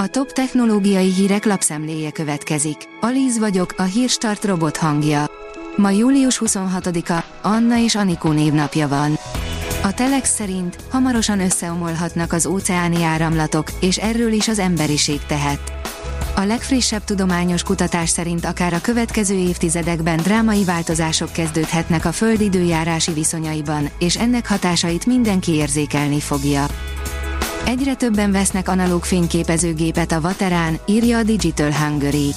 A top technológiai hírek lapszemléje következik. Alíz vagyok, a hírstart robot hangja. Ma július 26-a, Anna és Anikó névnapja van. A Telex szerint hamarosan összeomolhatnak az óceáni áramlatok, és erről is az emberiség tehet. A legfrissebb tudományos kutatás szerint akár a következő évtizedekben drámai változások kezdődhetnek a Föld időjárási viszonyaiban, és ennek hatásait mindenki érzékelni fogja. Egyre többen vesznek analóg fényképezőgépet a Vaterán, írja a Digital Hungary.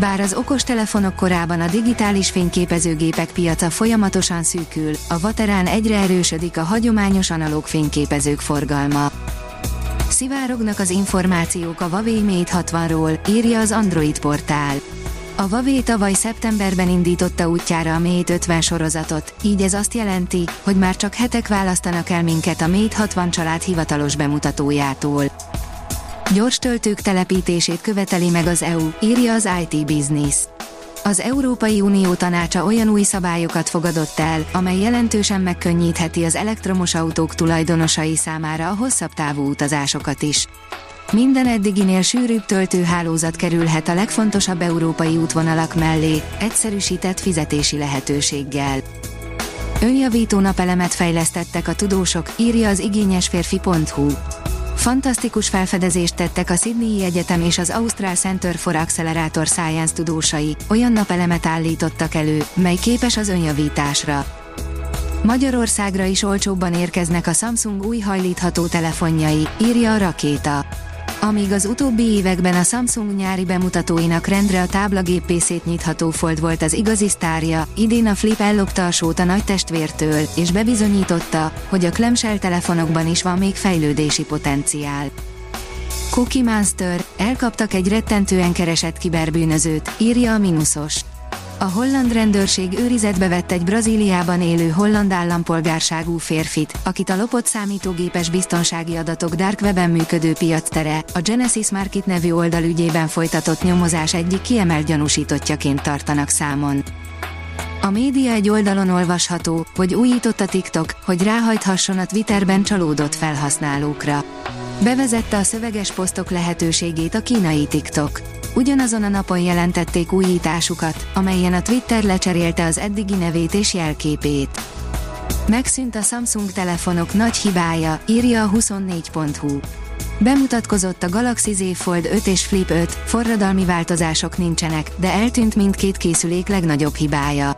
Bár az okostelefonok korában a digitális fényképezőgépek piaca folyamatosan szűkül, a Vaterán egyre erősödik a hagyományos analóg fényképezők forgalma. Szivárognak az információk a Huawei Mate 60-ról, írja az Android portál. A Huawei tavaly szeptemberben indította útjára a Mate 50 sorozatot, így ez azt jelenti, hogy már csak hetek választanak el minket a Mate 60 család hivatalos bemutatójától. Gyors töltők telepítését követeli meg az EU, írja az IT Business. Az Európai Unió tanácsa olyan új szabályokat fogadott el, amely jelentősen megkönnyítheti az elektromos autók tulajdonosai számára a hosszabb távú utazásokat is. Minden eddiginél sűrűbb töltőhálózat kerülhet a legfontosabb európai útvonalak mellé, egyszerűsített fizetési lehetőséggel. Önjavító napelemet fejlesztettek a tudósok, írja az igényesférfi.hu. Fantasztikus felfedezést tettek a Sydney Egyetem és az Ausztrál Center for Accelerator Science tudósai, olyan napelemet állítottak elő, mely képes az önjavításra. Magyarországra is olcsóbban érkeznek a Samsung új hajlítható telefonjai, írja a rakéta. Amíg az utóbbi években a Samsung nyári bemutatóinak rendre a táblagép nyitható fold volt az igazi sztárja, idén a Flip ellopta a sót a nagy testvértől, és bebizonyította, hogy a clamshell telefonokban is van még fejlődési potenciál. Cookie Monster, elkaptak egy rettentően keresett kiberbűnözőt, írja a Minusos. A holland rendőrség őrizetbe vett egy Brazíliában élő holland állampolgárságú férfit, akit a lopott számítógépes biztonsági adatok dark weben működő piactere, a Genesis Market nevű oldal ügyében folytatott nyomozás egyik kiemelt gyanúsítottjaként tartanak számon. A média egy oldalon olvasható, hogy újított a TikTok, hogy ráhajthasson a Twitterben csalódott felhasználókra. Bevezette a szöveges posztok lehetőségét a kínai TikTok. Ugyanazon a napon jelentették újításukat, amelyen a Twitter lecserélte az eddigi nevét és jelképét. Megszűnt a Samsung telefonok nagy hibája, írja a 24.hu. Bemutatkozott a Galaxy Z Fold 5 és Flip 5, forradalmi változások nincsenek, de eltűnt mindkét készülék legnagyobb hibája.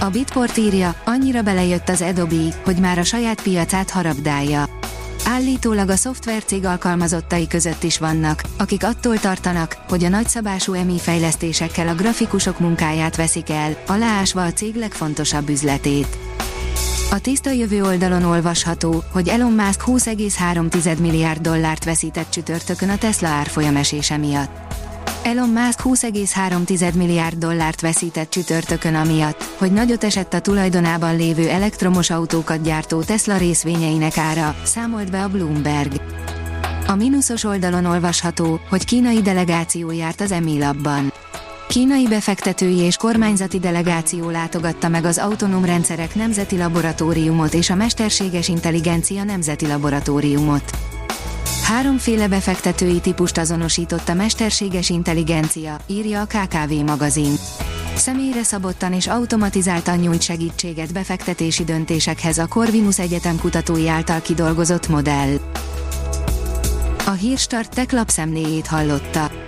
A Bitport írja, annyira belejött az Adobe, hogy már a saját piacát harabdálja. Állítólag a szoftvercég alkalmazottai között is vannak, akik attól tartanak, hogy a nagyszabású EMI fejlesztésekkel a grafikusok munkáját veszik el, aláásva a cég legfontosabb üzletét. A tiszta jövő oldalon olvasható, hogy Elon Musk 20,3 milliárd dollárt veszített csütörtökön a Tesla árfolyamesése miatt. Elon Musk 20,3 milliárd dollárt veszített csütörtökön amiatt, hogy nagyot esett a tulajdonában lévő elektromos autókat gyártó Tesla részvényeinek ára, számolt be a Bloomberg. A mínuszos oldalon olvasható, hogy kínai delegáció járt az EMI Labban. Kínai befektetői és kormányzati delegáció látogatta meg az autonóm rendszerek nemzeti laboratóriumot és a mesterséges intelligencia nemzeti laboratóriumot. Háromféle befektetői típust azonosított a mesterséges intelligencia, írja a KKV magazin. Személyre szabottan és automatizáltan nyújt segítséget befektetési döntésekhez a Corvinus Egyetem kutatói által kidolgozott modell. A Hírstart tech lapszemléjét hallotta.